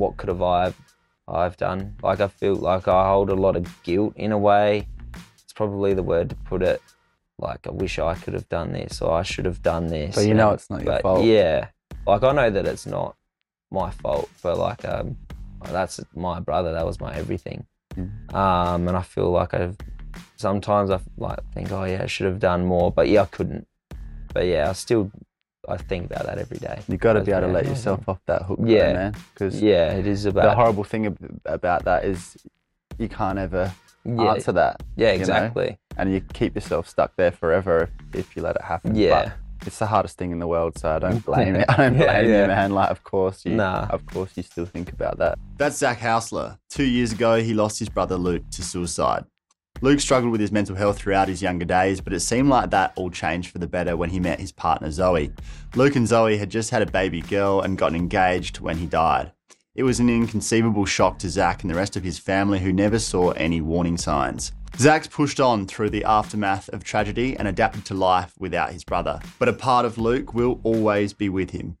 what could have I I've done? Like I feel like I hold a lot of guilt in a way. It's probably the word to put it. Like I wish I could have done this or I should have done this. But you know and- it's not your fault. Yeah. Like I know that it's not my fault, but like um that's my brother, that was my everything. Mm. Um and I feel like I've sometimes I like think, oh yeah, I should have done more. But yeah, I couldn't. But yeah, I still I think about that every day. You've got to be able to let yourself off that hook, though, Yeah. man. Because Yeah, it is about the horrible thing about that is you can't ever yeah, answer that, yeah, know? exactly. and you keep yourself stuck there forever if, if you let it happen. Yeah. But it's the hardest thing in the world, so I don't blame it. I don't Yeah, blame yeah. you, man. Like, of course you, Nah. of course you still think about that. That's Zach Hausler. Two years ago, he lost his brother Luke to suicide. Luke struggled with his mental health throughout his younger days, but it seemed like that all changed for the better when he met his partner Zoe. Luke and Zoe had just had a baby girl and gotten engaged when he died. It was an inconceivable shock to Zach and the rest of his family who never saw any warning signs. Zach's pushed on through the aftermath of tragedy and adapted to life without his brother, but a part of Luke will always be with him.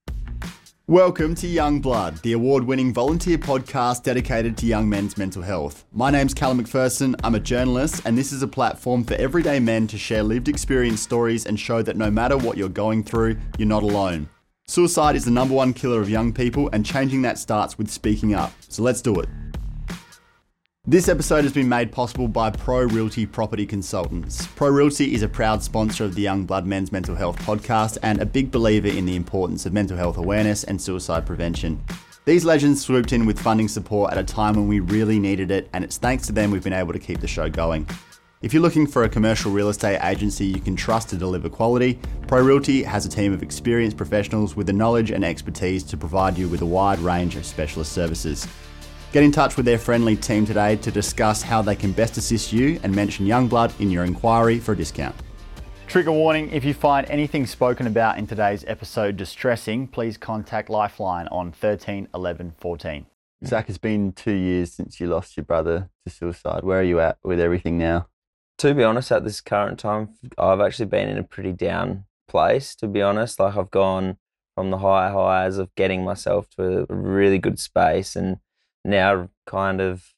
Welcome to Young Blood, the award winning volunteer podcast dedicated to young men's mental health. My name's Callum McPherson, I'm a journalist, and this is a platform for everyday men to share lived experience stories and show that no matter what you're going through, you're not alone. Suicide is the number one killer of young people, and changing that starts with speaking up. So let's do it. This episode has been made possible by Pro Realty Property Consultants. Pro Realty is a proud sponsor of the Young Blood Men's Mental Health podcast and a big believer in the importance of mental health awareness and suicide prevention. These legends swooped in with funding support at a time when we really needed it, and it's thanks to them we've been able to keep the show going. If you're looking for a commercial real estate agency you can trust to deliver quality, Pro Realty has a team of experienced professionals with the knowledge and expertise to provide you with a wide range of specialist services. Get in touch with their friendly team today to discuss how they can best assist you and mention Youngblood in your inquiry for a discount. Trigger warning if you find anything spoken about in today's episode distressing, please contact Lifeline on 13 11 14. Zach, it's been two years since you lost your brother to suicide. Where are you at with everything now? To be honest, at this current time, I've actually been in a pretty down place. To be honest, like I've gone from the high highs of getting myself to a really good space, and now kind of,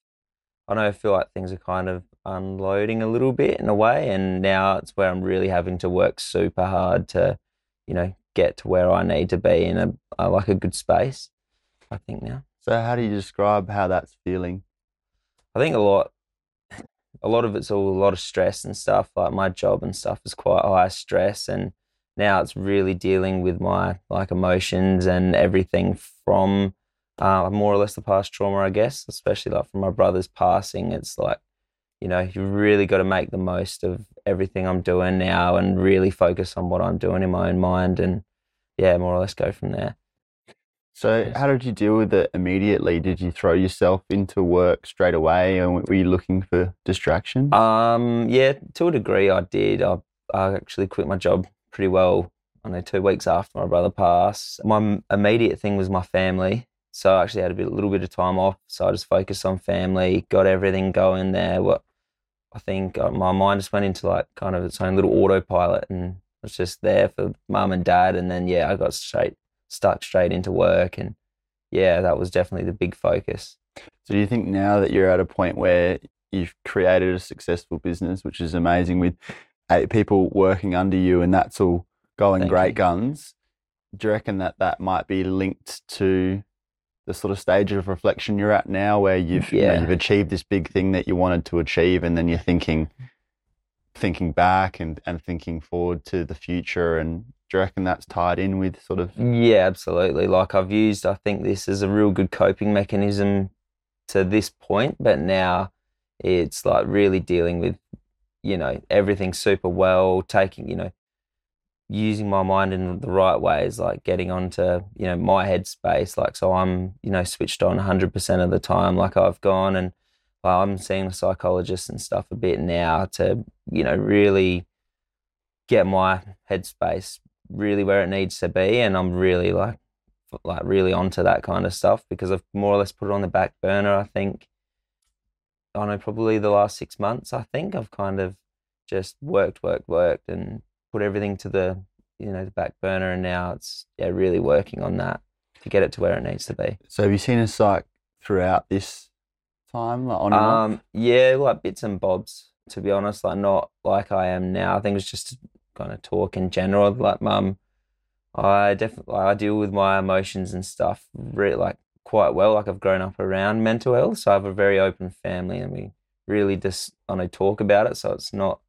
I don't know, I feel like things are kind of unloading a little bit in a way, and now it's where I'm really having to work super hard to, you know, get to where I need to be in a, a like a good space. I think now. So, how do you describe how that's feeling? I think a lot, a lot of it's all a lot of stress and stuff. Like my job and stuff is quite high stress, and now it's really dealing with my like emotions and everything from uh, more or less the past trauma, I guess. Especially like from my brother's passing, it's like you know you really got to make the most of everything I'm doing now and really focus on what I'm doing in my own mind, and yeah, more or less go from there. So, how did you deal with it immediately? Did you throw yourself into work straight away, or were you looking for distraction? Um, yeah, to a degree, I did. I, I actually quit my job pretty well. I know two weeks after my brother passed. My immediate thing was my family, so I actually had a bit, a little bit of time off. So I just focused on family, got everything going there. What I think uh, my mind just went into like kind of its own little autopilot, and was just there for mum and dad. And then yeah, I got straight stuck straight into work, and yeah, that was definitely the big focus. So, do you think now that you're at a point where you've created a successful business, which is amazing, with eight people working under you, and that's all going Thank great you. guns? Do you reckon that that might be linked to the sort of stage of reflection you're at now, where you've you know, Yeah. you've achieved this big thing that you wanted to achieve, and then you're thinking, thinking back and and thinking forward to the future, and do you reckon that's tied in with sort of Yeah, absolutely. Like I've used, I think this is a real good coping mechanism to this point, but now it's like really dealing with, you know, everything super well, taking, you know, using my mind in the right ways, like getting onto, you know, my headspace. Like, so I'm, you know, switched on 100% of the time. Like I've gone and like, I'm seeing a psychologist and stuff a bit now to, you know, really get my headspace really where it needs to be and I'm really like like really onto that kind of stuff because I've more or less put it on the back burner I think I know probably the last 6 months I think I've kind of just worked worked worked and put everything to the you know the back burner and now it's yeah really working on that to get it to where it needs to be So have you seen a psych throughout this time, like on? Um, yeah, like bits and bobs. To be honest, like not like I am now. I think it's just kind of talk in general. Like, mum, I definitely I deal with my emotions and stuff really like quite well. Like I've grown up around mental health, so I have a very open family, and we really just I know talk about it. So it's not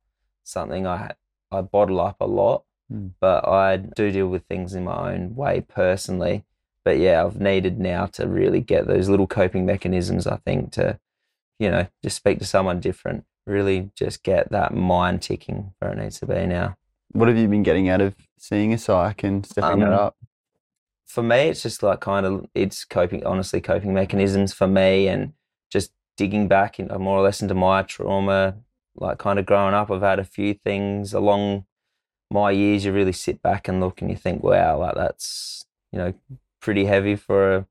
something I I bottle up a lot, Hmm. but I do deal with things in my own way personally. But yeah, I've needed now to really get those little coping mechanisms. I think to you know just speak to someone different, really just get that mind ticking where it needs to be now. What have you been getting out of seeing a psych and stepping that Um, up? for me, it's just like kind of it's coping, honestly, coping mechanisms for me, and just digging back in, more or less into my trauma. Like kind of growing up, I've had a few things along my years. You really sit back and look, and you think, wow, like that's you know pretty heavy for uh,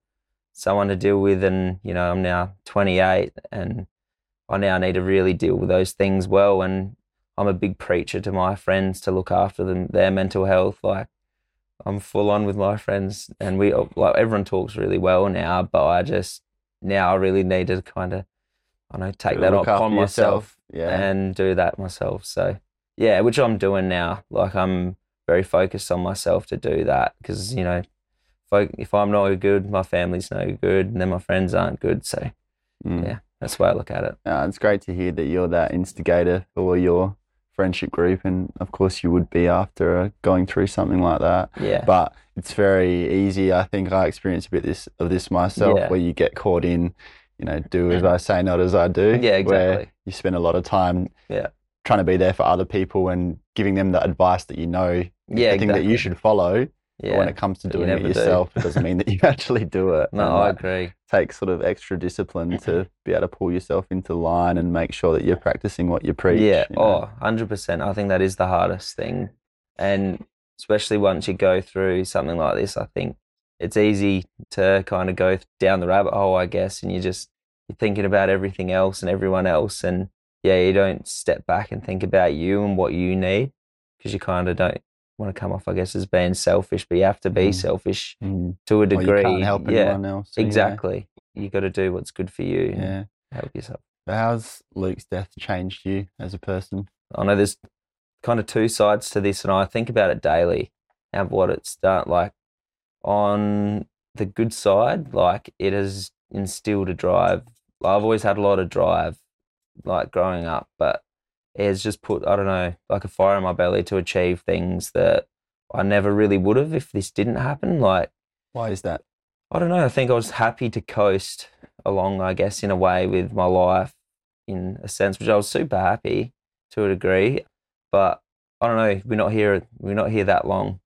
someone to deal with. And you know, I'm now 28, and I now need to really deal with those things well. And I'm a big preacher to my friends to look after them, their mental health. Like I'm full on with my friends, and we like everyone talks really well now. But I just now I really need to kind of I don't know take that upon myself Yeah. and do that myself. So yeah, which I'm doing now. Like I'm very focused on myself to do that because you know, if, I'm not good, my family's no good, and then my friends aren't good. So Mm. yeah, that's the way I look at it. Uh, it's great to hear that you're that instigator for your friendship group, and of course you would be after uh, going through something like that. Yeah, But it's very easy. I think I experienced a bit this of this myself, Yeah. where you get caught in, you know, do as I say, not as I do. Yeah, Where exactly. you spend a lot of time, Yeah. trying to be there for other people and giving them the advice that you know, yeah, the thing that you should follow. But Yeah, when it comes to but doing it never do. yourself, it doesn't mean that you actually do it. no, And I agree. takes sort of extra discipline to be able to pull yourself into line and make sure that you're practicing what you preach. Yeah, you oh, know? oh, 100%. I think that is the hardest thing. And especially once you go through something like this, I think it's easy to kind of go down the rabbit hole, I guess, and you just you're thinking about everything else and everyone else and yeah, you don't step back and think about you and what you need because you kind of don't want to come off, I guess, as being selfish, but you have to be Mm. selfish Mm. to a degree. you can't help yeah, anyone else. exactly. You got to do what's good for you Yeah. help yourself. How's Luke's death changed you as a person? I know there's kind of two sides to this, and I think about it daily and what it's done. Like on the good side, like it has instilled a drive. I've always had a lot of drive, like growing up, but it has just put I don't know, like a fire in my belly to achieve things that I never really would have if this didn't happen. Like Why is that? I don't know. I think I was happy to coast along, I guess, in a way with my life, in a sense, which I was super happy to a degree. But I don't know. We're not here. We're not here that long,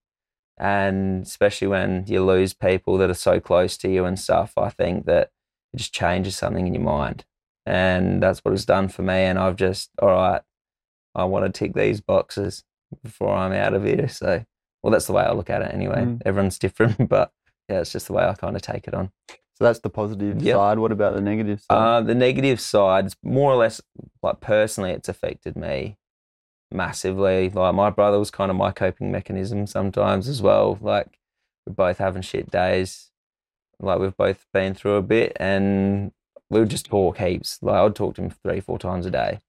and especially when you lose people that are so close to you and stuff. I think that it just changes something in your mind, and that's what it's done for me. And I've just, all right, I want to tick these boxes before I'm out of here. So, well, that's the way I look at it anyway. Mm. Everyone's different, but yeah, it's just the way I kind of take it on. So that's the positive Yep. side. What about the negative side? Uh, the negative sides, more or less, like personally, it's affected me massively. Like my brother was kind of my coping mechanism sometimes as well. Like we're both having shit days. Like we've both been through a bit, and we would just talk heaps. Like I'd talk to him three, four times a day.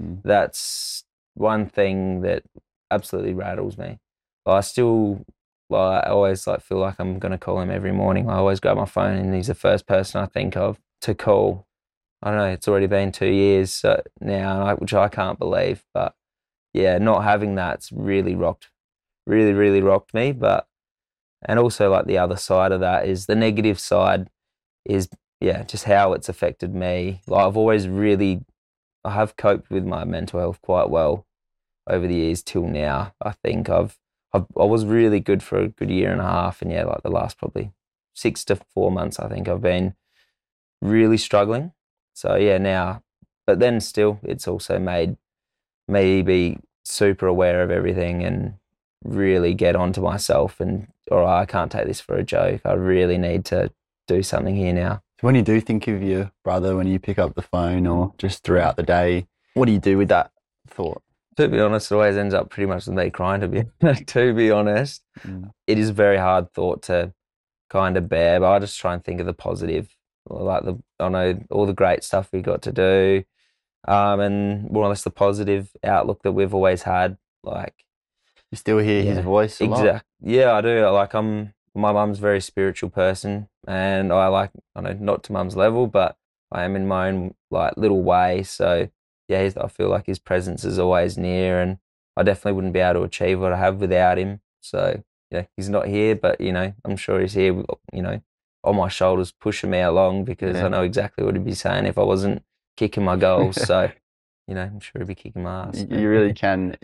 Mm. That's one thing that absolutely rattles me. I still like I always like feel like I'm gonna call him every morning. I always grab my phone and he's the first person I think of to call. I don't know. It's already been two years so now, which I can't believe. But yeah, not having that's really rocked, really, really rocked me. But and also like the other side of that is the negative side is yeah, just how it's affected me. Like I've always really, I have coped with my mental health quite well over the years till now. I think I've, I've I was really good for a good year and a half, and yeah, like the last probably six to four months, I think I've been really struggling. So yeah, now, but then still, it's also made me be super aware of everything and really get onto myself and all right, I can't take this for a joke. I really need to do something here now. When you do think of your brother, when you pick up the phone or just throughout the day, what do you do with that thought? To be honest, it always ends up pretty much with me crying. To be to be honest, Mm. it is a very hard thought to kind of bear, but I just try and think of the positive like the I know all the great stuff we got to do, um, and more or less the positive outlook that we've always had. Like You still hear Yeah, his voice a lot. yeah, I do. Like I'm, my mum's a very spiritual person, and I like I know not to mum's level, but I am in my own like little way. So yeah, he's, I feel like his presence is always near, and I definitely wouldn't be able to achieve what I have without him. So yeah, he's not here, but you know, I'm sure he's here. You know, on my shoulders, pushing me along because Yeah. I know exactly what he'd be saying if I wasn't kicking my goals. so you know, I'm sure he'd be kicking my ass. You really can.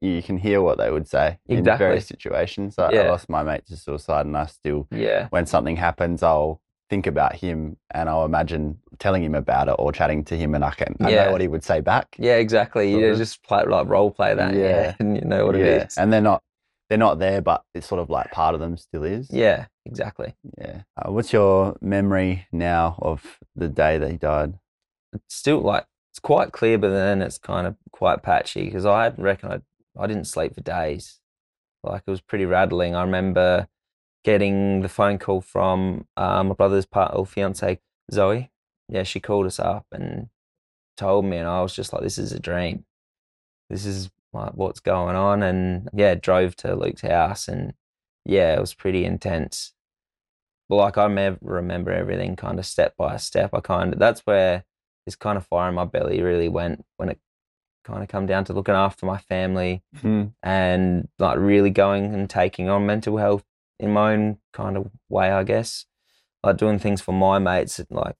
You can hear what they would say in various situations. I Yeah. lost my mate to suicide, and I still, yeah, when something happens, I'll think about him and I'll imagine telling him about it or chatting to him, and I can I Yeah. know what he would say back. yeah, exactly. You of. just play like role play that, yeah, Yeah. and you know what it is. And they're not they're not there, but it's sort of like part of them still is. Yeah, exactly. Yeah. Uh, what's your memory now of the day that he died? It's still like it's quite clear, but then it's kind of quite patchy because I reckon I I didn't sleep for days. Like it was pretty rattling. I remember getting the phone call from uh, my brother's part or fiance Zoe. Yeah, she called us up and told me, and I was just like, "This is a dream. This is like what's going on." And yeah, drove to Luke's house, and yeah, it was pretty intense. But like I remember everything kind of step by step. I kind of that's where this kind of fire in my belly really went when it kind of come down to looking after my family hmm. and like really going and taking on mental health in my own kind of way, I guess. Like doing things for my mates, like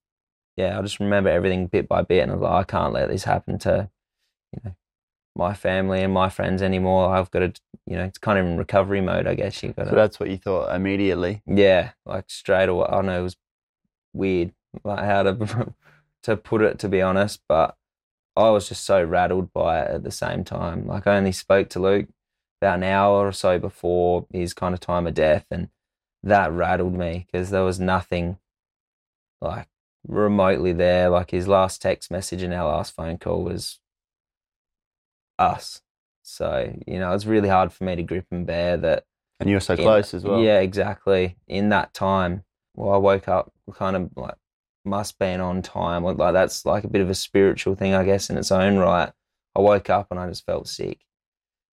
yeah, I just remember everything bit by bit, and I was like, I can't let this happen to, you know, my family and my friends anymore. I've got to, you know, it's kind of in recovery mode, I guess. You got to, So that's what you thought immediately. yeah, like straight away. I know it was weird, like how to to put it, to be honest, but I was just so rattled by it at the same time. Like I only spoke to Luke about an hour or so before his kind of time of death, and that rattled me because there was nothing like remotely there. Like his last text message and our last phone call was us. So you know, it's really hard for me to grip and bear that And you were so in- close as well. Yeah, exactly. In that time, well, I woke up kind of like must been on time. Like like, that's like a bit of a spiritual thing, I guess, in its own right. I woke up and I just felt sick.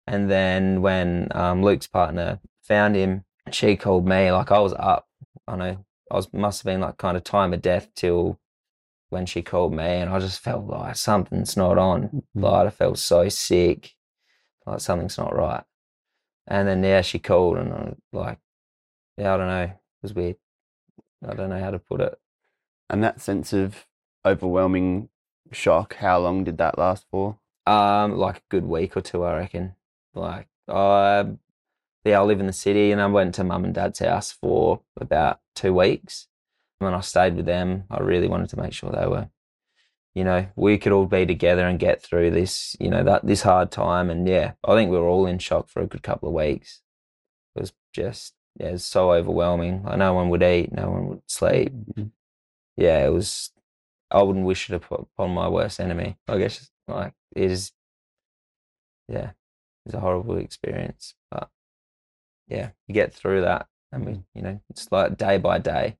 And then when um, Luke's partner found him, she called me. Like I was up. I know I was must have been like kind of time of death till when she called me, and I just felt like something's not on. Mhm. Like I felt so sick, like something's not right. And then yeah, she called, and I like, yeah, I don't know, it was weird. I don't know how to put it. And that sense of overwhelming shock, how long did that last for? Um, like a good week or two, I reckon. Like I, yeah, I live in the city, and I went to mum and dad's house for about two weeks. And when I stayed with them, I really wanted to make sure they were, you know, we could all be together and get through this, you know, that this hard time. And yeah, I think we were all in shock for a good couple of weeks. It was just, yeah, it was so overwhelming. Like no one would eat, no one would sleep. Yeah, it was. I wouldn't wish it upon my worst enemy. I guess like it is. Yeah, it's a horrible experience, but yeah, you get through that, and we, you know, it's like day by day,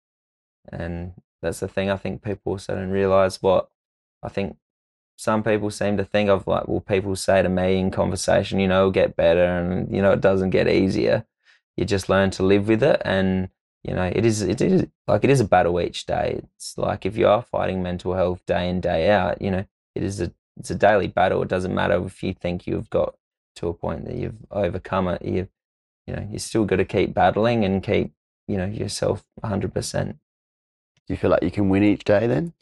and that's the thing. I think people also don't realize what I think. Some people seem to think of like, well, people say to me in conversation, you know, get better, and you know, it doesn't get easier. You just learn to live with it, and you know, it is it is like it is a battle each day. It's like if you are fighting mental health day in day out, you know, it is a it's a daily battle. It doesn't matter if you think you've got to a point that you've overcome it. You you know, you still got to keep battling and keep you know yourself 100%. Do you feel like you can win each day then?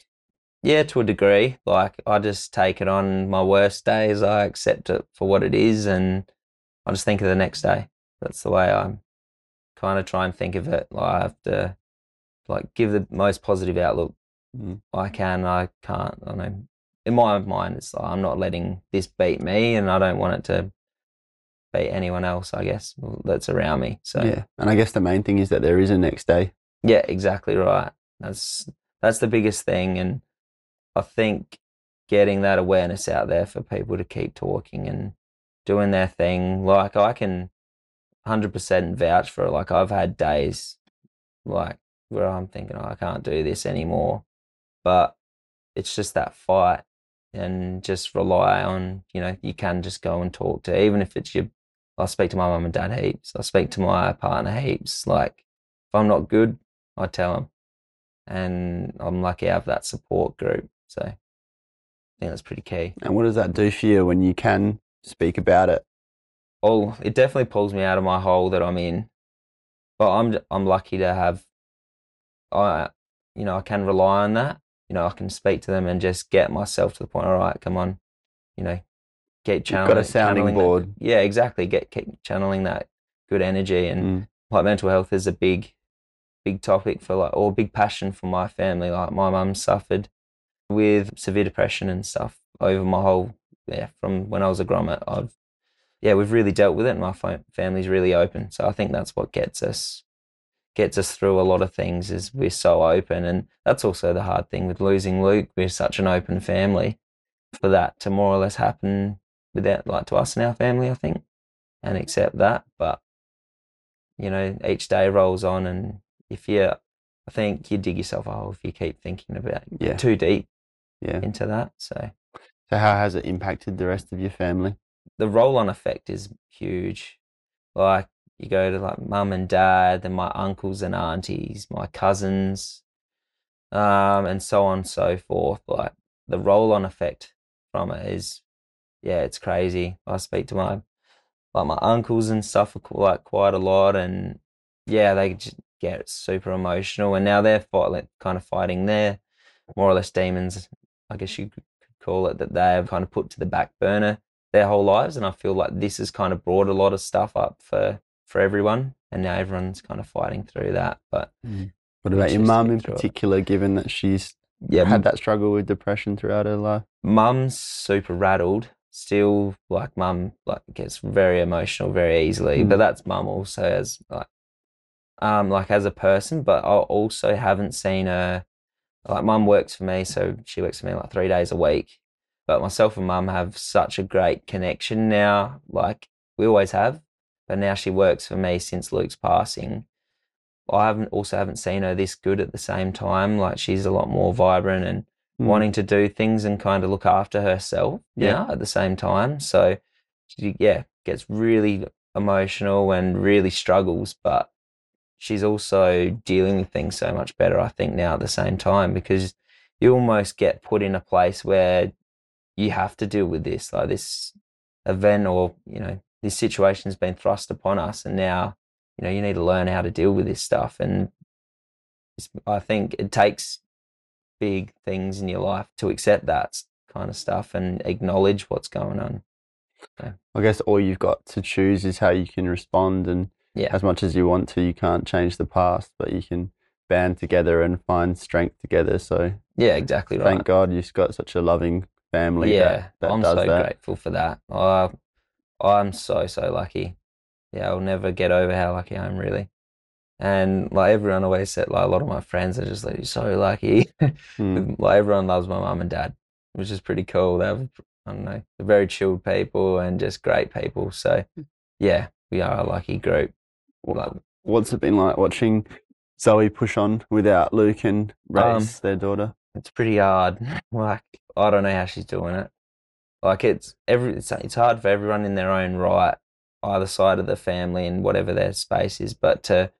Yeah, to a degree. Like I just take it on my worst days. I accept it for what it is, and I just think of the next day. That's the way I kind of try and think of it. Like I have to like give the most positive outlook Mm. I can. I can't. I don't know. In my mind, it's like I'm not letting this beat me, and I don't want it to beat anyone else. I guess that's around me. So Yeah. And I guess the main thing is that there is a next day. yeah, exactly right. That's that's the biggest thing, and I think getting that awareness out there for people to keep talking and doing their thing. Like I can, hundred percent vouch for it. Like I've had days, like where I'm thinking, oh, I can't do this anymore. But it's just that fight and just rely on, you know, you can just go and talk to, even if it's your, I speak to my mum and dad heaps. I speak to my partner heaps. Like, if I'm not good, I tell them. And I'm lucky I have that support group. So I think that's pretty key. And what does that do for you when you can speak about it? Oh, it definitely pulls me out of my hole that I'm in. But I'm I'm lucky to have I you know, I can rely on that. You know, I can speak to them and just get myself to the point, all right, come on, you know, get channeling. You've got a sounding board. That, yeah, exactly. Get, get channeling that good energy and Mm. like mental health is a big big topic for like or big passion for my family. Like my mum suffered with severe depression and stuff over my whole yeah, from when I was a grommet. I've yeah, we've really dealt with it and my family's really open. So I think that's what gets us gets us through a lot of things is we're so open and that's also the hard thing with losing Luke. We're such an open family for that to more or less happen without like to us and our family, I think, and accept that. But you know, each day rolls on and if you I think you dig yourself a hole if you keep thinking about Yeah. too deep Yeah. into that. So So how has it impacted the rest of your family? The roll on effect is huge. Like you go to like mum and dad, then my uncles and aunties, my cousins, um, and so on and so forth. Like the roll on effect from it is, yeah, it's crazy. I speak to my like my uncles and stuff like quite a lot, and yeah, they just get super emotional, and now they're fight, like, kind of fighting their more or less demons, I guess you could call it, that they have kind of put to the back burner their whole lives, and I feel like this has kind of brought a lot of stuff up for for everyone, and now everyone's kind of fighting through that. But What about your mum in through it. particular, given that she's yeah, had that struggle with depression throughout her life? mum's super rattled still like mum like gets very emotional very easily Mm. but that's mum also as like um like as a person but i also haven't seen her like mum works for me so she works for me like three days a week but myself and mum have such a great connection now like we always have but now she works for me since luke's passing i haven't also haven't seen her this good at the same time like she's a lot more vibrant and Mm. wanting to do things and kind of look after herself Yeah. at the same time. So she yeah, gets really emotional and really struggles, but she's also dealing with things so much better, I think, now at the same time because you almost get put in a place where you have to deal with this, like this event or, you know, this situation has been thrust upon us and now, you know, you need to learn how to deal with this stuff. And it's, I think it takes big things in your life to accept that kind of stuff and acknowledge what's going on. I guess all you've got to choose is how you can respond, and Yeah. as much as you want to, you can't change the past, but you can band together and find strength together. So Yeah, exactly right. thank God you've got such a loving family. yeah, that, that I'm does so that. grateful for that. I, I'm so so lucky. Yeah, I'll never get over how lucky I am, really. And like everyone always said, like a lot of my friends are just like, "You're so lucky." Mm. like everyone loves my mum and dad, which is pretty cool. They're I don't know, they're very chilled people and just great people. So yeah, we are a lucky group. Like, What's it been like watching Zoe push on without Luke and raise their daughter? It's pretty hard. Like I don't know how she's doing it. Like it's every it's, it's hard for everyone in their own right, either side of the family and whatever their space is. But to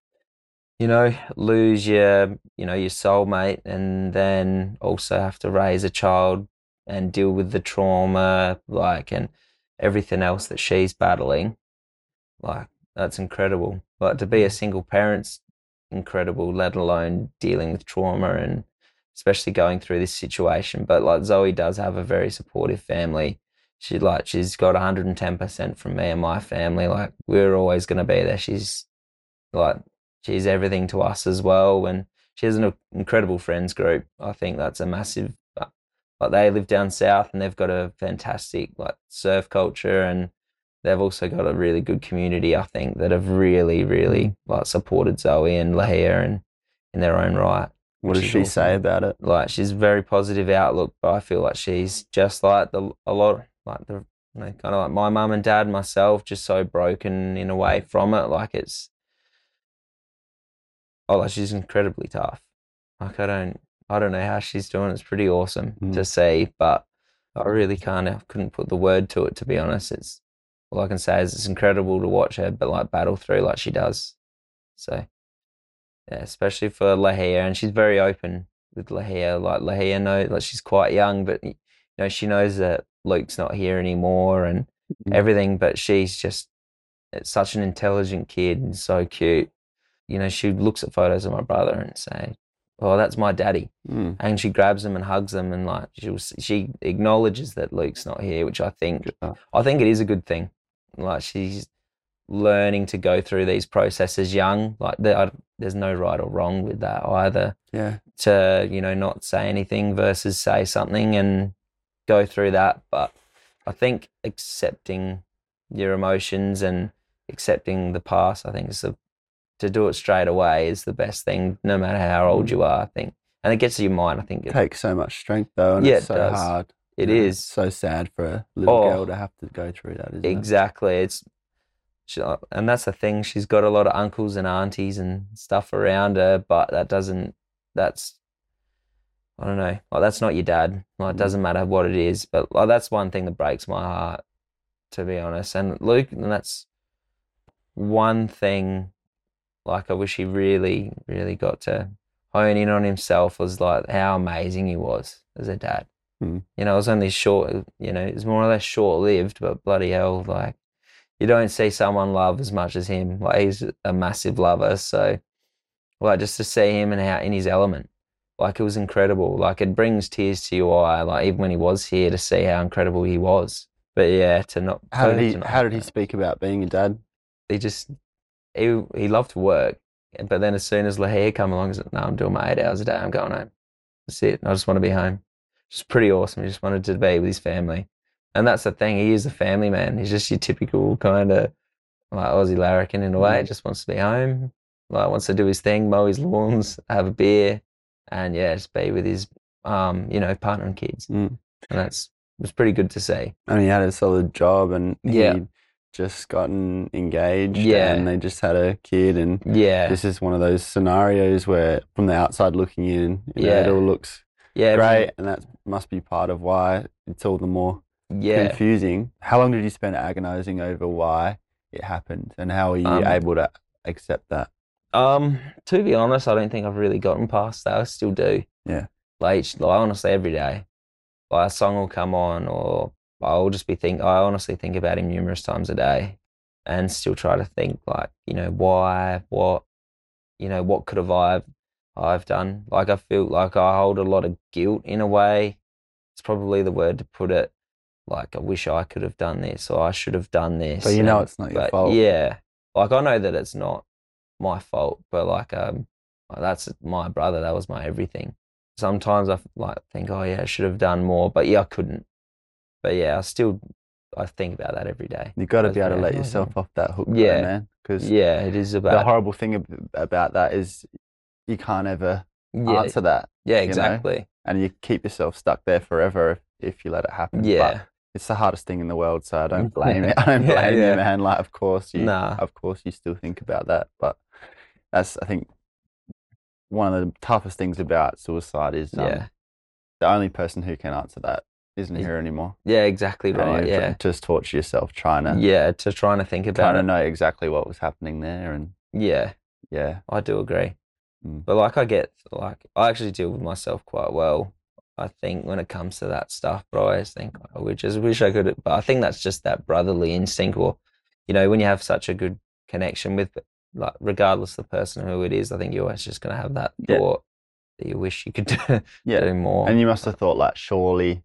you know lose your you know your soulmate and then also have to raise a child and deal with the trauma like and everything else that she's battling, like that's incredible. Like to be a mm. single parent's incredible, let alone dealing with trauma and especially going through this situation. But like Zoe does have a very supportive family. She like she's got 110% from me and my family. Like we're always going to be there. She's like she's everything to us as well, and she has an incredible friends group. I think that's a massive. uh, Like they live down south and they've got a fantastic like surf culture and they've also got a really good community. I think that have really really like supported Zoe and Lahia and in their own right What does she awesome. say about it? like she's very positive outlook, but I feel like she's just like the a lot like the you know, kind of like my mum and dad, myself, just so broken in a way from it. Like it's, oh, like she's incredibly tough. Like I don't, I don't know how she's doing. It's pretty awesome Mm. to see, but I really can't. I couldn't put the word to it. To be honest, it's all I can say is it's incredible to watch her, but like battle through like she does. So yeah, especially for Lahia, and she's very open with Lahia. Like Lahia knows, like she's quite young, but you know she knows that Luke's not here anymore and Mhm. everything. But she's just it's such an intelligent kid and so cute. You know, she looks at photos of my brother and say, "Oh, that's my daddy," Mm. and she grabs them and hugs them, and like she she acknowledges that Luke's not here, which I think stuff. I think it is a good thing. Like she's learning to go through these processes young. Like there, I, there's no right or wrong with that either. Yeah. To you know not say anything versus say something and go through that. But I think accepting your emotions and accepting the past, I think is the to do it straight away is the best thing, no matter how old mm. you are. I think, and it gets to your mind. I think It it, takes so much strength though, and Yeah, it's it so does. hard. it you know, is. So sad for a little Oh. girl to have to go through that, isn't it? Exactly. It's she, uh, and that's the thing. She's got a lot of uncles and aunties and stuff around her, but that doesn't. That's I don't know. Like that's not your dad. Like it Mm. doesn't matter what it is. But like that's one thing that breaks my heart, to be honest. And Luke, and that's one thing. Like I wish he really, really got to hone in on himself was like how amazing he was as a dad. Mm. You know, it was only short. You know, it was more or less short lived, but bloody hell, like you don't see someone love as much as him. Like he's a massive lover. So, like just to see him and how in his element, like it was incredible. Like it brings tears to your eye. Like even when he was here, to see how incredible he was. But yeah, to not. How did he? How did he speak about being a dad? He just he he loved to work, but then as soon as Lahia come along, he's like, "No, I'm doing my eight hours a day. I'm going home. That's it. I just want to be home." Just pretty awesome. He just wanted to be with his family, and that's the thing. He is a family man. He's just your typical kind of like Aussie larrikin in a way. Mm. Just wants to be home. Like wants to do his thing, mow his lawns, have a beer, and yeah, just be with his um you know partner and kids. Mm. And that's was pretty good to see. And he had a solid job, and Yeah. just gotten engaged. Yeah. and they just had a kid, and Yeah, this is one of those scenarios where, from the outside looking in, you know, Yeah. it all looks yeah, great, and that must be part of why it's all the more Yeah, confusing. How long did you spend agonizing over why it happened, and how are you Um, able to accept that? Um, to be honest, I don't think I've really gotten past that. I still do. Yeah. Like, like honestly, every day, like a song will come on, or I'll just be think. I honestly think about him numerous times a day, and still try to think like, you know, why, what, you know, what could have I, I've done. Like I feel like I hold a lot of guilt in a way. It's probably the word to put it. Like I wish I could have done this, or I should have done this. But you know it's not your fault. Yeah, like I know that it's not my fault, but like um, that's my brother. That was my everything. Sometimes I like think, oh yeah, I should have done more, but yeah, I couldn't. But yeah, I still I think about that every day. You got to be able to let yourself off that hook, though, Yeah. man. Because Yeah, it is about the horrible thing about that is you can't ever yeah, answer that, yeah, know? exactly. and you keep yourself stuck there forever if, if you let it happen. Yeah, But it's the hardest thing in the world, so I don't blame it. I don't blame yeah. you, man. Like, of course you, Nah. of course you still think about that, but that's I think one of the toughest things about suicide is um, yeah, the only person who can answer that isn't here anymore. yeah, exactly right. you Yeah, just torture yourself trying to yeah, to trying to think about trying to it. know exactly what was happening there, and Yeah, yeah, I do agree. Mm. But like I get like I actually deal with myself quite well. I think when it comes to that stuff, but I always think I would just wish I could. But I think that's just that brotherly instinct, or you know, when you have such a good connection with, like, regardless of the person who it is, I think you're always just gonna have that Yeah. thought that you wish you could do, yeah. do more. And you must have thought like, surely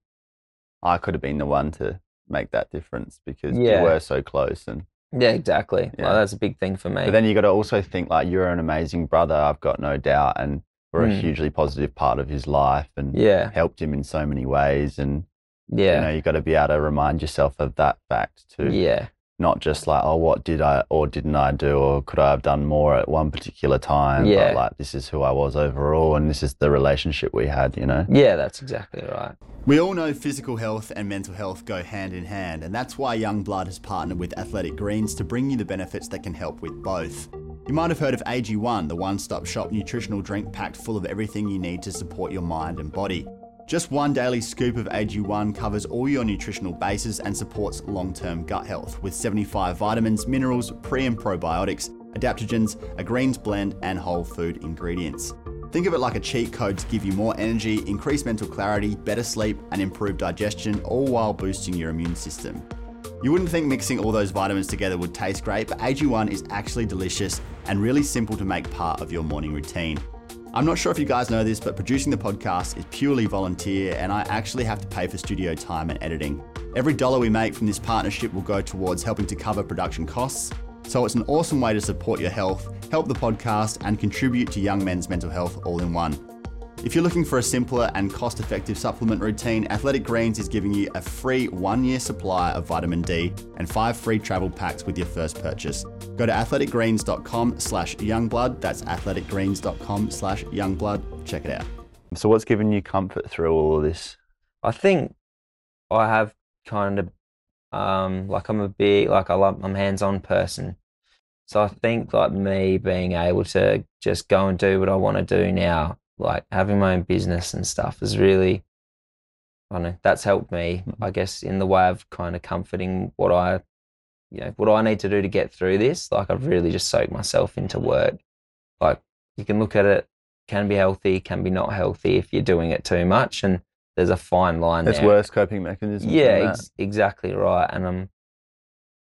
I could have been the one to make that difference because Yeah. you were so close. And yeah, exactly. Yeah. That's a big thing for me. but then you got to also think like you're an amazing brother. I've got no doubt, and we're a Mm. hugely positive part of his life, and yeah, helped him in so many ways. And yeah, you know, you've got to be able to remind yourself of that fact too. yeah, Not just like, oh, what did I or didn't I do, or could I have done more at one particular time? Yeah. But like, this is who I was overall, and this is the relationship we had. You know. yeah. That's exactly right. We all know physical health and mental health go hand in hand, and that's why Young Blood has partnered with Athletic Greens to bring you the benefits that can help with both. You might have heard of AG1, the one stop shop nutritional drink packed full of everything you need to support your mind and body. Just one daily scoop of AG1 covers all your nutritional bases and supports long term gut health with 75 vitamins, minerals, pre and probiotics, adaptogens, a greens blend, and whole food ingredients. Think of it like a cheat code to give you more energy, increase mental clarity, better sleep, and improved digestion, all while boosting your immune system. You wouldn't think mixing all those vitamins together would taste great, but AG1 is actually delicious and really simple to make part of your morning routine. I'm not sure if you guys know this, but producing the podcast is purely volunteer and I actually have to pay for studio time and editing. Every dollar we make from this partnership will go towards helping to cover production costs, so it's an awesome way to support your health, help the podcast, and contribute to young men's mental health all in one. If you're looking for a simpler and cost effective supplement routine, Athletic Greens is giving you a free one year supply of vitamin D and five free travel packs with your first purchase. Go to athleticgreens.com slash youngblood. That's athleticgreens.com slash youngblood. Check it out. So, what's given you comfort through all of this? I think I have kind of um like I'm a big like I love I'm hands on person. So I think like me being able to just go and do what I want to do now, like having my own business and stuff is really I don't know, that's helped me, mm-hmm. I guess, in the way of kind of comforting what I you know, what I need to do to get through this. Like I've really just soaked myself into work. Like you can look at it, can be healthy, can be not healthy if you're doing it too much. And there's a fine line There's there. worse coping mechanisms. Yeah, ex- exactly right. And I'm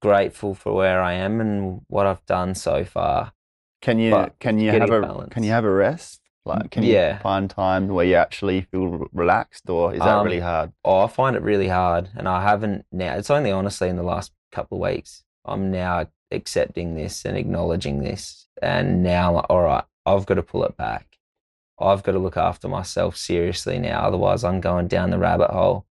grateful for where I am and what I've done so far. Can you but can you have a balance. can you have a rest? Like, can you Yeah. find time where you actually feel relaxed, or is that Um, really hard? Oh, I find it really hard, and I haven't now. It's only honestly in the last couple of weeks. I'm now accepting this and acknowledging this, and now like, all right, I've got to pull it back. I've got to look after myself seriously now, otherwise I'm going down the rabbit hole.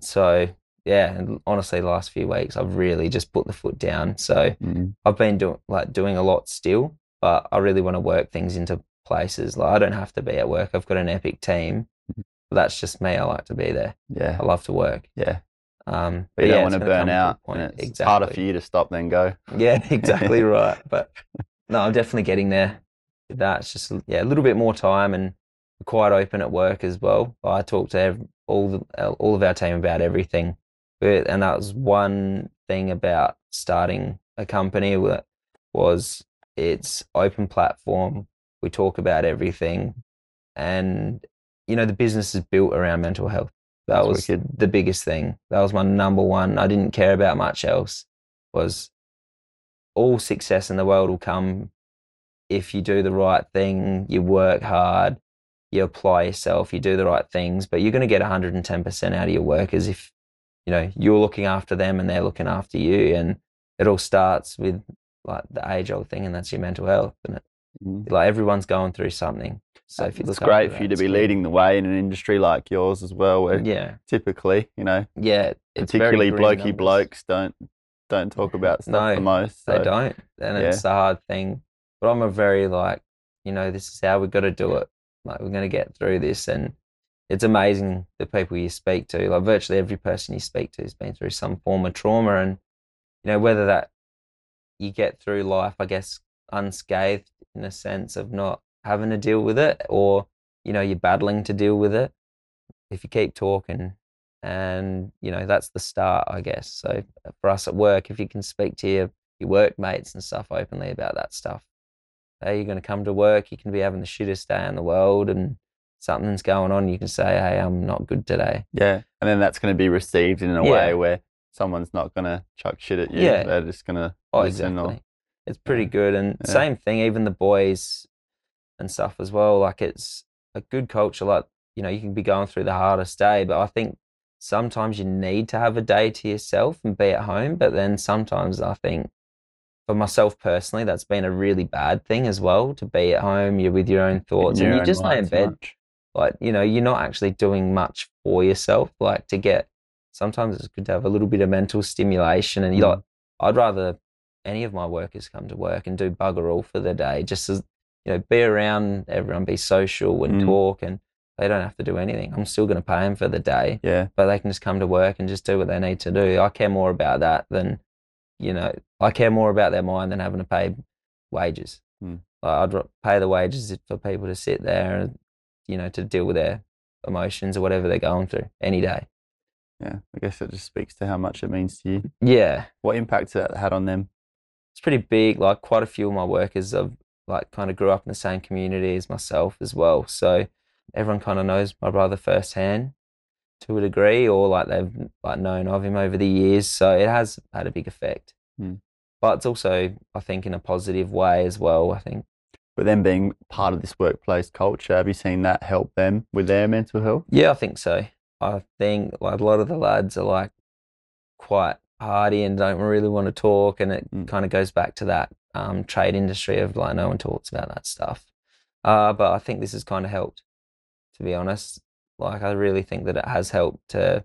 So yeah, and honestly, the last few weeks I've really just put the foot down. So Mm. I've been doing like doing a lot still, but I really want to work things into places. Like I don't have to be at work. I've got an epic team. Mm-hmm. That's just me. I like to be there. Yeah, I love to work. yeah. Um, But you yeah, don't want to burn come to out. It's Exactly. harder for you to stop than go. Yeah, exactly right. But no, I'm definitely getting there. That's just yeah, a little bit more time and we're quite open at work as well. I talk to ev- all the all of our team about everything, and that was one thing about starting a company that was it's open platform. We talk about everything, and you know the business is built around mental health. That That's was wicked. the biggest thing. That was my number one. I didn't care about much else. Was all success in the world will come if you do the right thing, you work hard, you apply yourself, you do the right things, but you're going to get 110% out of your workers if you know you're looking after them and they're looking after you and it all starts with like the age old thing and that's your mental health and it, Mm. like everyone's going through something so if it's great for you to be leading the way in an industry like yours as well, where yeah typically, you know, yeah it's particularly blokey numbers. blokes don't don't talk about stuff No, the most. They don't, and yeah. it's a hard thing. But I'm a very like, you know, this is how we got to do it. Like we're going to get through this, and it's amazing the people you speak to. Like virtually every person you speak to has been through some form of trauma, and you know whether that you get through life, I guess, unscathed in a sense of not having to deal with it, or you know you're battling to deal with it. If you keep talking, and you know that's the start, I guess. So uh, for us at work, if you can speak to your your workmates and stuff openly about that stuff. Hey, you're going to come to work, you can be having the shittest day in the world and something's going on. You can say, hey, I'm not good today. Yeah, and then that's going to be received in a Yeah. way where someone's not going to chuck shit at you. Yeah. They're just going to Oh, listen. exactly. Or, It's pretty good. And Yeah. same thing, even the boys and stuff as well. Like it's a good culture. Like, you know, you can be going through the hardest day, but I think sometimes you need to have a day to yourself and be at home. But then sometimes I think for myself personally, that's been a really bad thing as well to be at home, you're with your own thoughts in and you just lay in bed. much. like you know you're not actually doing much for yourself like to get sometimes it's good to have a little bit of mental stimulation and you Mm. like i'd rather any of my workers come to work and do bugger all for the day just as you know be around everyone be social and Mm. talk and they don't have to do anything i'm still going to pay them for the day Yeah, but they can just come to work and just do what they need to do i care more about that than you know i care more about their mind than having to pay wages Hmm. Like I'd pay the wages for people to sit there and you know to deal with their emotions or whatever they're going through any day. Yeah, I guess it just speaks to how much it means to you. Yeah, What impact that had on them? It's pretty big. Like quite a few of my workers have like kind of grew up in the same community as myself as well. So everyone kind of knows my brother firsthand to a degree, or like they've like known of him over the years. So it has had a big effect. Hmm. But it's also, I think, in a positive way as well. I think. But then being part of this workplace culture, have you seen that help them with their mental health? Yeah, I think so. I think like a lot of the lads are like quite hardy and don't really want to talk, and it Mm. kind of goes back to that um, trade industry of like no one talks about that stuff. Uh, but I think this has kind of helped, to be honest. Like I really think that it has helped to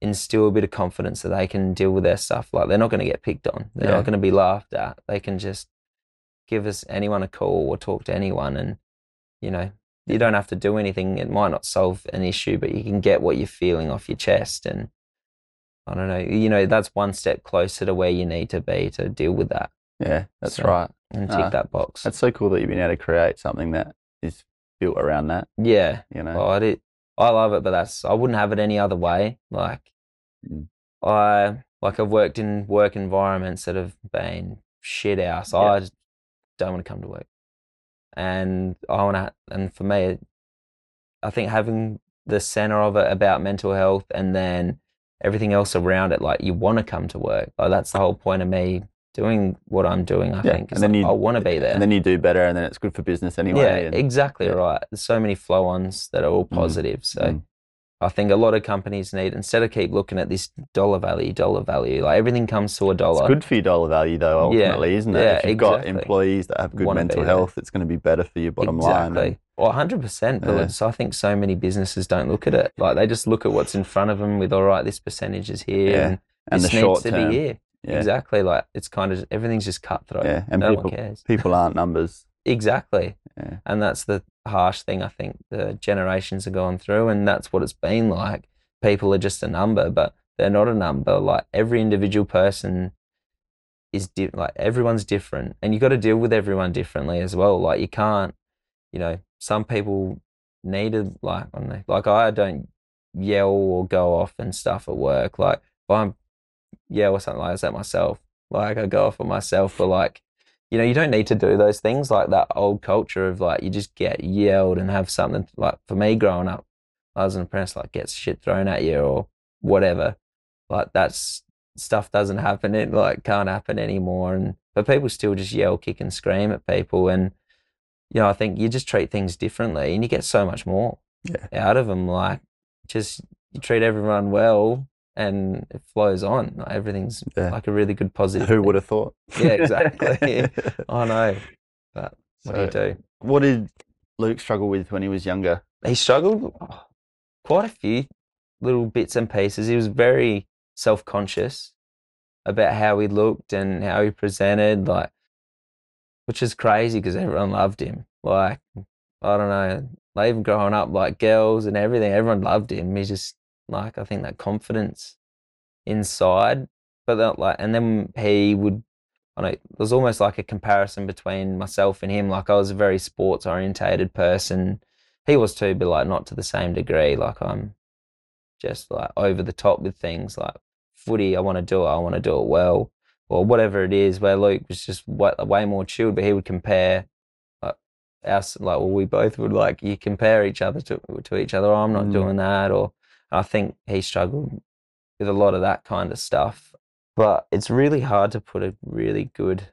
instill a bit of confidence that they can deal with their stuff. Like they're not going to get picked on. They're Yeah. not going to be laughed at. They can just give us anyone a call or talk to anyone, and you know you don't have to do anything. It might not solve an issue, but you can get what you're feeling off your chest. And I don't know, you know, that's one step closer to where you need to be to deal with that Yeah, that's So- right. and tick Ah, that box. That's so cool that you've been able to create something that is built around that. yeah. You know, Oh, I did. I love it, but that's I wouldn't have it any other way. Like Mm. I like I've worked in work environments that have been shit house. Yeah. I just don't want to come to work, and I want to. And for me, I think having the center of it about mental health, and then everything else around it, like you want to come to work. Like that's the whole point of me doing what I'm doing. I Yeah, think, and then like, you- I want to be there. and then you do better, and then it's good for business anyway. Yeah, and- exactly yeah. right. There's so many flow-ons that are all Mm, positive. So mm. I think a lot of companies need instead of keep looking at this dollar value, dollar value, like everything comes to a dollar. It's good for your dollar value, though. Yeah, Ultimately, isn't it? yeah, if you've got employees that have good Wanna mental health, it's going to be better for your bottom line. exactly. Well, hundred percent. But Yeah. it's- I think so many businesses don't look at it. Like they just look at what's in front of them. With all right, this percentage is here, Yeah, and, and this the needs short to term. be here. Yeah, Exactly. Like it's kind of everything's just cutthroat. yeah, and no people one cares. people aren't numbers. Exactly. Yeah. And that's the harsh thing I think the generations are going through. And that's what it's been like. People are just a number, but they're not a number. Like every individual person is di- like everyone's different. And you've got to deal with everyone differently as well. Like you can't, you know, some people need to, like, I don't like I don't yell or go off and stuff at work. Like if I'm yell or something like that myself, like I go off on myself for like, you know, you don't need to do those things like that old culture of like you just get yelled and have something like for me growing up, I was an apprentice, like gets shit thrown at you or whatever. Like that's stuff doesn't happen. It like can't happen anymore. And but people still just yell, kick, and scream at people. And you know, I think you just treat things differently, and you get so much more Yeah. out of them. Like just you treat everyone well, and it flows on. Like, everything's Yeah. like a really good positive. Who thing. would have thought? Yeah, exactly. I know. But what do you do? What did Luke struggle with when he was younger? He struggled oh, quite a few little bits and pieces. He was very self conscious about how he looked and how he presented, like, which is crazy because everyone loved him. Like, I don't know, like even growing up, like girls and everything, everyone loved him. He just like I think that confidence inside, but that like, and then he would. I know there's almost like a comparison between myself and him. Like I was a very sports orientated person. He was too, but like not to the same degree. Like I'm just like over the top with things like footy. I want to do it. I want to do it well, or whatever it is. Where Luke was just way, way more chilled, but he would compare like us. Like well, we both would like you compare each other to to each other. I'm not Mm. doing that, or I think he struggled with a lot of that kind of stuff. But it's really hard to put a really good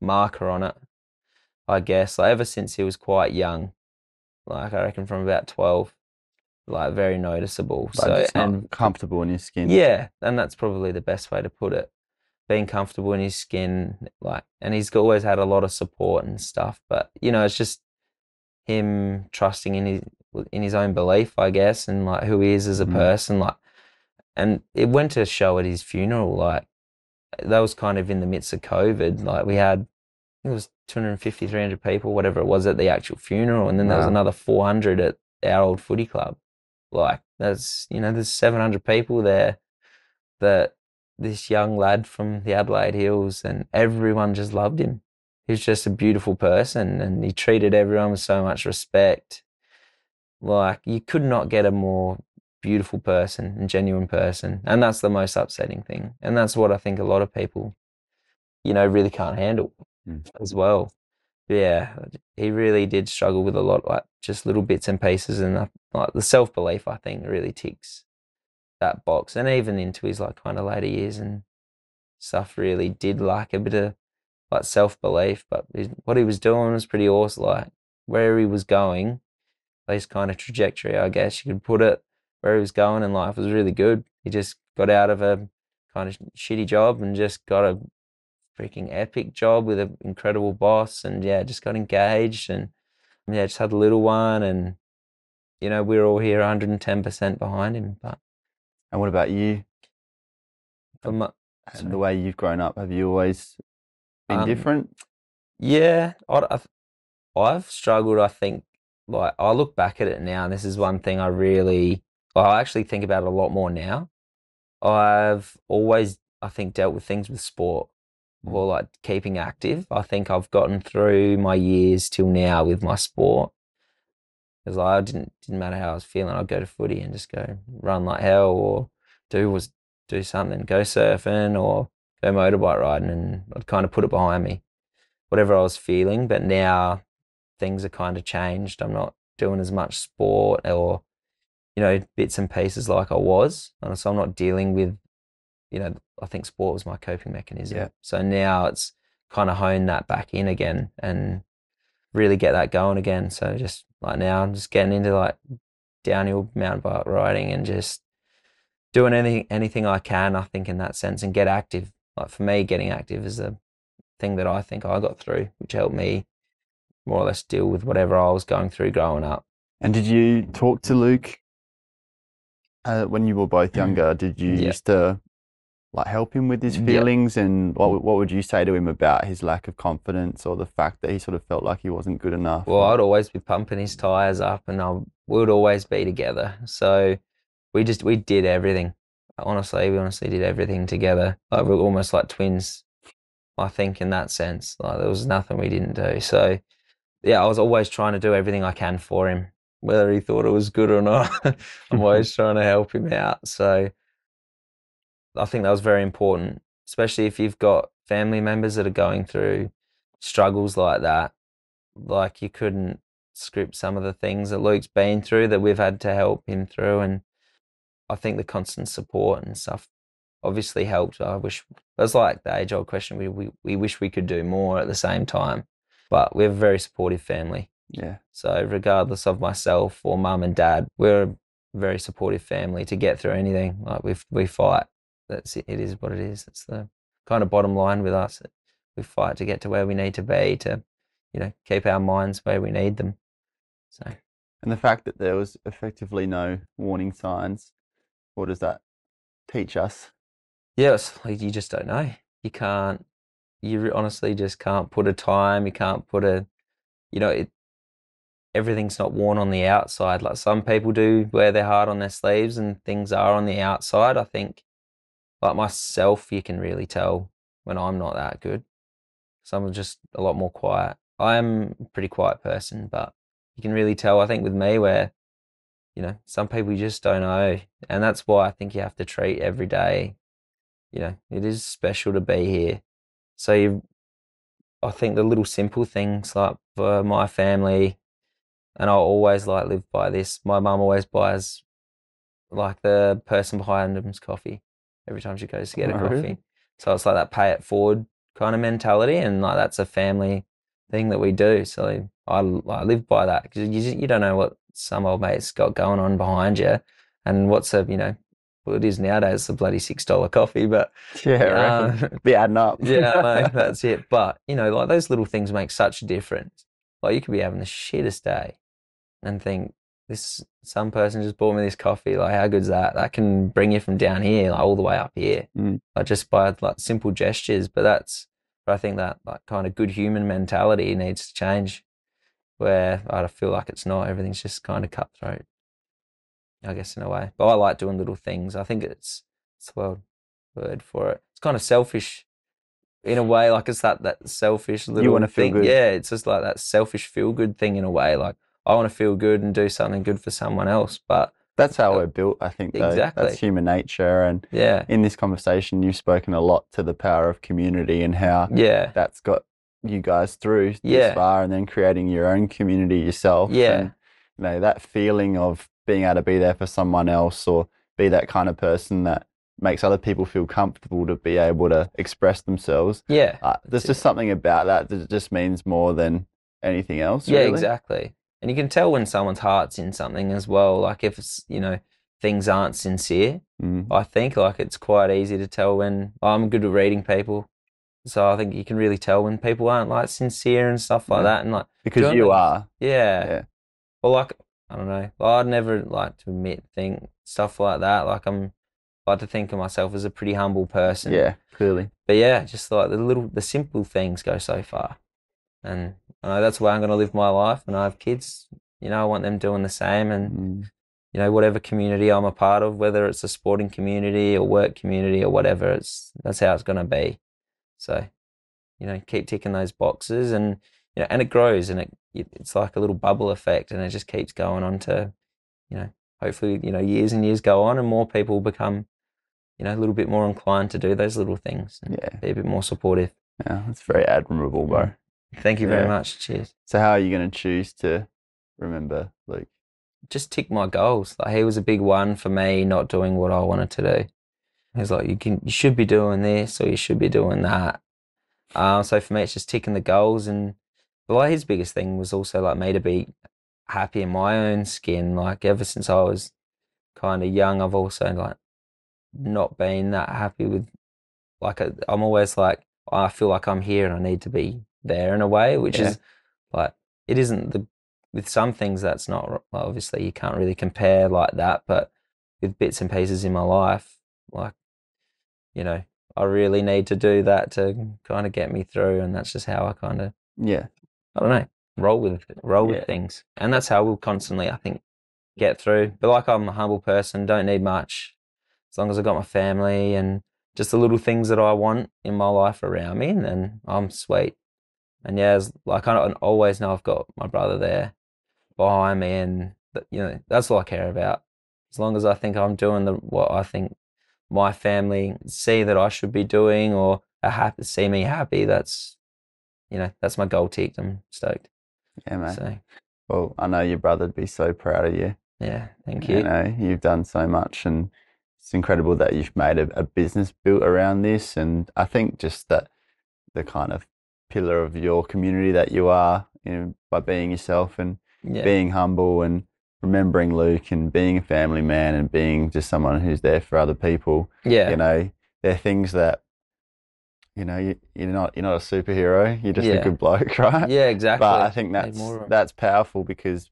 marker on it. I guess like ever since he was quite young, like I reckon from about twelve, like very noticeable. Like, so and comfortable in your skin. yeah, and that's probably the best way to put it. Being comfortable in his skin, like, and he's always had a lot of support and stuff. But you know, it's just him trusting in his in his own belief, I guess, and like who he is as a Mhm. person. Like, and it went to show at his funeral. Like, that was kind of in the midst of COVID. Like, we had it was 250, 300 people, whatever it was, at the actual funeral, and then there was another 400 at our old footy club. Like, there's you know, there's 700 people there that this young lad from the Adelaide Hills and everyone just loved him. he was just a beautiful person and he treated everyone with so much respect. Like you could not get a more beautiful person and genuine person. And that's the most upsetting thing. And that's what I think a lot of people, you know, really can't handle Mm. as well. Yeah, he really did struggle with a lot, like just little bits and pieces, and like the self belief. I think really ticks that box, and even into his like kind of later years and stuff, really did like a bit of like self belief. But what he was doing was pretty awesome. Like where he was going, his kind of trajectory, I guess you could put it, where he was going in life was really good. He just got out of a kind of shitty job and just got a freaking epic job with an incredible boss and yeah just got engaged and yeah just had a little one and you know we're all here 110% behind him but And what about you? And the way you've grown up, have you always been Um, different? yeah I, I've, I've struggled i think like i look back at it now and this is one thing i really well, i actually think about it a lot more now i've always i think dealt with things with sport Mm. or like keeping active. I think I've gotten through my years till now with my sport. Because I didn't didn't matter how I was feeling, I'd go to footy and just go run like hell or do was do something, go surfing or go motorbike riding and I'd kind of put it behind me. Whatever I was feeling. But now things are kind of changed. I'm not doing as much sport or, you know, bits and pieces like I was. And so I'm not dealing with you know, I think sport was my coping mechanism. Yeah. So now it's kind of hone that back in again and really get that going again. So just like now I'm just getting into like downhill mountain bike riding and just doing anything anything I can, I think, in that sense and get active. Like for me, getting active is a thing that I think I got through, which helped me more or less deal with whatever I was going through growing up. And did you talk to Luke uh, when you were both younger? Did you Yeah. used to like help him with his Yeah. feelings? And what what would you say to him about his lack of confidence or the fact that he sort of felt like he wasn't good enough? Well, I'd always be pumping his tires up, and I we would always be together. So we just we did everything. Honestly, we honestly did everything together. Like we're almost like twins. I think in that sense, like there was nothing we didn't do. So yeah, I was always trying to do everything I can for him, whether he thought it was good or not. I'm always trying to help him out. So I think that was very important, especially if you've got family members that are going through struggles like that. Like you couldn't script some of the things that Luke's been through that we've had to help him through. And I think the constant support and stuff obviously helped. I wish that's like the age old question. We, we, we wish we could do more at the same time, but we have a very supportive family. yeah. So regardless of myself or mum and dad, we're a very supportive family to get through anything. Like we we fight. That's it. It is what it is. It's the kind of bottom line with us. We fight to get to where we need to be to, you know, keep our minds where we need them. So And the fact that there was effectively no warning signs, what does that teach us? yes, like you just don't know. You can't. You honestly just can't put a time. You can't put a, you know, it. Everything's not worn on the outside. Like some people do wear their heart on their sleeves, and things are on the outside. I think, like myself, you can really tell when I'm not that good. Some are just a lot more quiet. I'm a pretty quiet person, but you can really tell. I think with me, where, you know, some people you just don't know, and that's why I think you have to treat every day you know, it is special to be here. So you, I think the little simple things like for my family, and I always like live by this. My mum always buys like the person behind them's coffee every time she goes to get a Oh, coffee. really? So it's like that pay it forward kind of mentality, and like that's a family thing that we do. So I, I live by that because you you don't know what some old mate's got going on behind you, and what's a you know well it is nowadays a bloody six dollar coffee, but Yeah, uh, be adding up. yeah, know, that's it. But you know, like those little things make such a difference. Like you could be having the shittest day and think this some person just bought me this coffee. Like how good's that? That can bring you from down here like all the way up here, Mm. like just by like simple gestures. But that's but I think that like kind of good human mentality needs to change. Where I feel like it's not. Everything's just kind of cutthroat. I guess in a way, but I like doing little things. I think it's it's the word word for it. It's kind of selfish in a way, like it's that that selfish little you wanna feel thing. good. Yeah, it's just like that selfish feel good thing in a way. Like I want to feel good and do something good for someone else. But That's how we're built, I think. Though. Exactly. That's human nature. And yeah, in this conversation, you've spoken a lot to the power of community and how yeah, that's got you guys through this Yeah. far, and then creating your own community yourself. Yeah. And, you know that feeling of being able to be there for someone else, or be that kind of person that makes other people feel comfortable to be able to express themselves. yeah. Uh, there's just something about that that just means more than anything else. Yeah, really. exactly. And you can tell when someone's heart's in something as well. Like if it's, you know, things aren't sincere. Mm. I think like it's quite easy to tell when I'm good at reading people. So I think you can really tell when people aren't like sincere and stuff like Yeah. that. And like, Because you what are. yeah. Yeah. Well, like, I don't know. I'd never like to admit think stuff like that. Like I'm like to think of myself as a pretty humble person. Yeah, clearly. But yeah, just like the little, the simple things go so far. And I know that's where I'm going to live my life. And I have kids, you know, I want them doing the same. And, Mm. you know, whatever community I'm a part of, whether it's a sporting community or work community or whatever, it's, that's how it's going to be. So, you know, keep ticking those boxes and, you know, and it grows and it, it it's like a little bubble effect and it just keeps going on to, you know, hopefully, you know, years and years go on and more people become, you know, a little bit more inclined to do those little things and Yeah. be a bit more supportive. Yeah, that's very admirable, bro. Thank you very Yeah. much. Cheers. So how are you going to choose to remember Luke? Just tick my goals. Like he was a big one for me, not doing what I wanted to do. He's like, you can, you should be doing this or you should be doing that. Um, so for me, it's just ticking the goals. And like his biggest thing was also like me to be happy in my own skin. Like ever since I was kind of young, I've also like not been that happy with. Like I'm always like I feel like I'm here and I need to be there in a way, which Yeah. is like it isn't the with some things that's not obviously you can't really compare like that, but with bits and pieces in my life, like you know, I really need to do that to kind of get me through, and that's just how I kind of Yeah. I don't know roll with roll Yeah. with things, and that's how we'll constantly I think get through. But like I'm a humble person, don't need much, as long as I got my family and just the little things that I want in my life around me, and then I'm sweet. And yeah, as, like I don't- always know I've got my brother there behind me, and you know that's all I care about. As long as I think I'm doing the what I think my family see that I should be doing, or are happy see me happy, that's you know that's my goal ticked. I'm stoked. Yeah, man. So Well, I know your brother'd be so proud of you. yeah, thank You you. know, you've done so much, and it's incredible that you've made a, a business built around this. And I think just that the kind of pillar of your community that you are, you know, by being yourself and Yeah, being humble and remembering Luke and being a family man and being just someone who's there for other people. yeah, You know, they're things that, you know, you, you're not you're not a superhero. You're just a good bloke, right? yeah, exactly. But I think that's more that's powerful because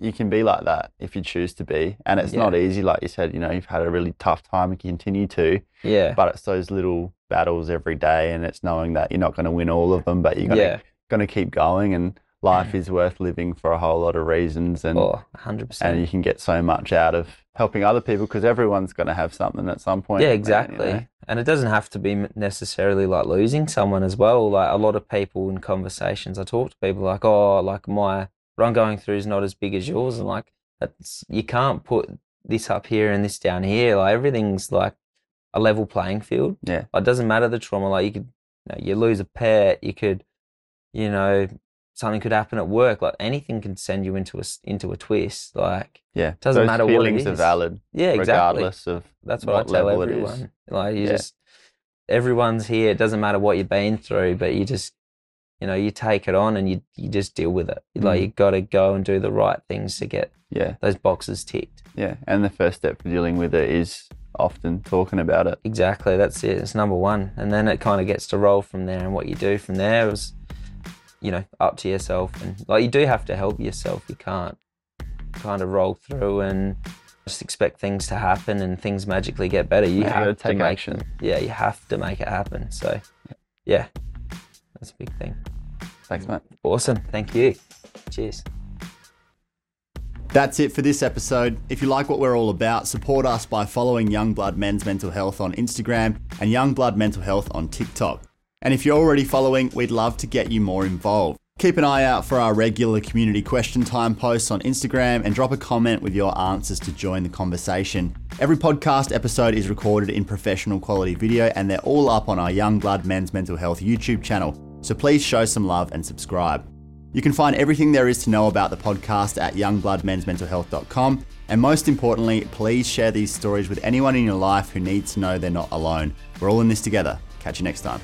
you can be like that if you choose to be, and it's Yeah. not easy. Like you said, you know, you've had a really tough time and continue to, yeah, but it's those little battles every day, and it's knowing that you're not going to win all of them, but you're gonna yeah. going to keep going, and life is worth living for a whole lot of reasons, and Oh, 100 and you can get so much out of helping other people because everyone's going to have something at some point. Yeah, man, you exactly. know? And it doesn't have to be necessarily like losing someone as well. Like a lot of people in conversations, I talk to people like, oh, like my what I'm going through is not as big as yours, and like that's you can't put this up here and this down here. Like everything's like a level playing field. Yeah. It doesn't matter the trauma. Like you could, you, know, you lose a pet, you could, you know, something could happen at work. Like anything can send you into a into a twist. Like Yeah, It Doesn't Those matter what it feelings are valid yeah, exactly. regardless of That's what, what I tell everyone. Like you Yeah. just everyone's here. It doesn't matter what you've been through, but you just you know, you take it on and you you just deal with it. Like Mm. you gotta go and do the right things to get yeah, those boxes ticked. yeah. And the first step for dealing with it is often talking about it. Exactly, that's it. It's number one. And then it kind of gets to roll from there and what you do from there is you know, up to yourself and like you do have to help yourself. You can't kind of roll through and just expect things to happen and things magically get better. You have to take make action. Yeah, you have to make it happen. So, yeah, that's a big thing. Thanks, mate. Awesome. Thank you. Cheers. That's it for this episode. If you like what we're all about, support us by following Youngblood Men's Mental Health on Instagram and Youngblood Mental Health on TikTok. And if you're already following, we'd love to get you more involved. Keep an eye out for our regular community question time posts on Instagram and drop a comment with your answers to join the conversation. Every podcast episode is recorded in professional quality video and they're all up on our Youngblood Men's Mental Health YouTube channel, so please show some love and subscribe. You can find everything there is to know about the podcast at youngbloodmensmentalhealth.com. And most importantly, please share these stories with anyone in your life who needs to know they're not alone. We're all in this together. Catch you next time.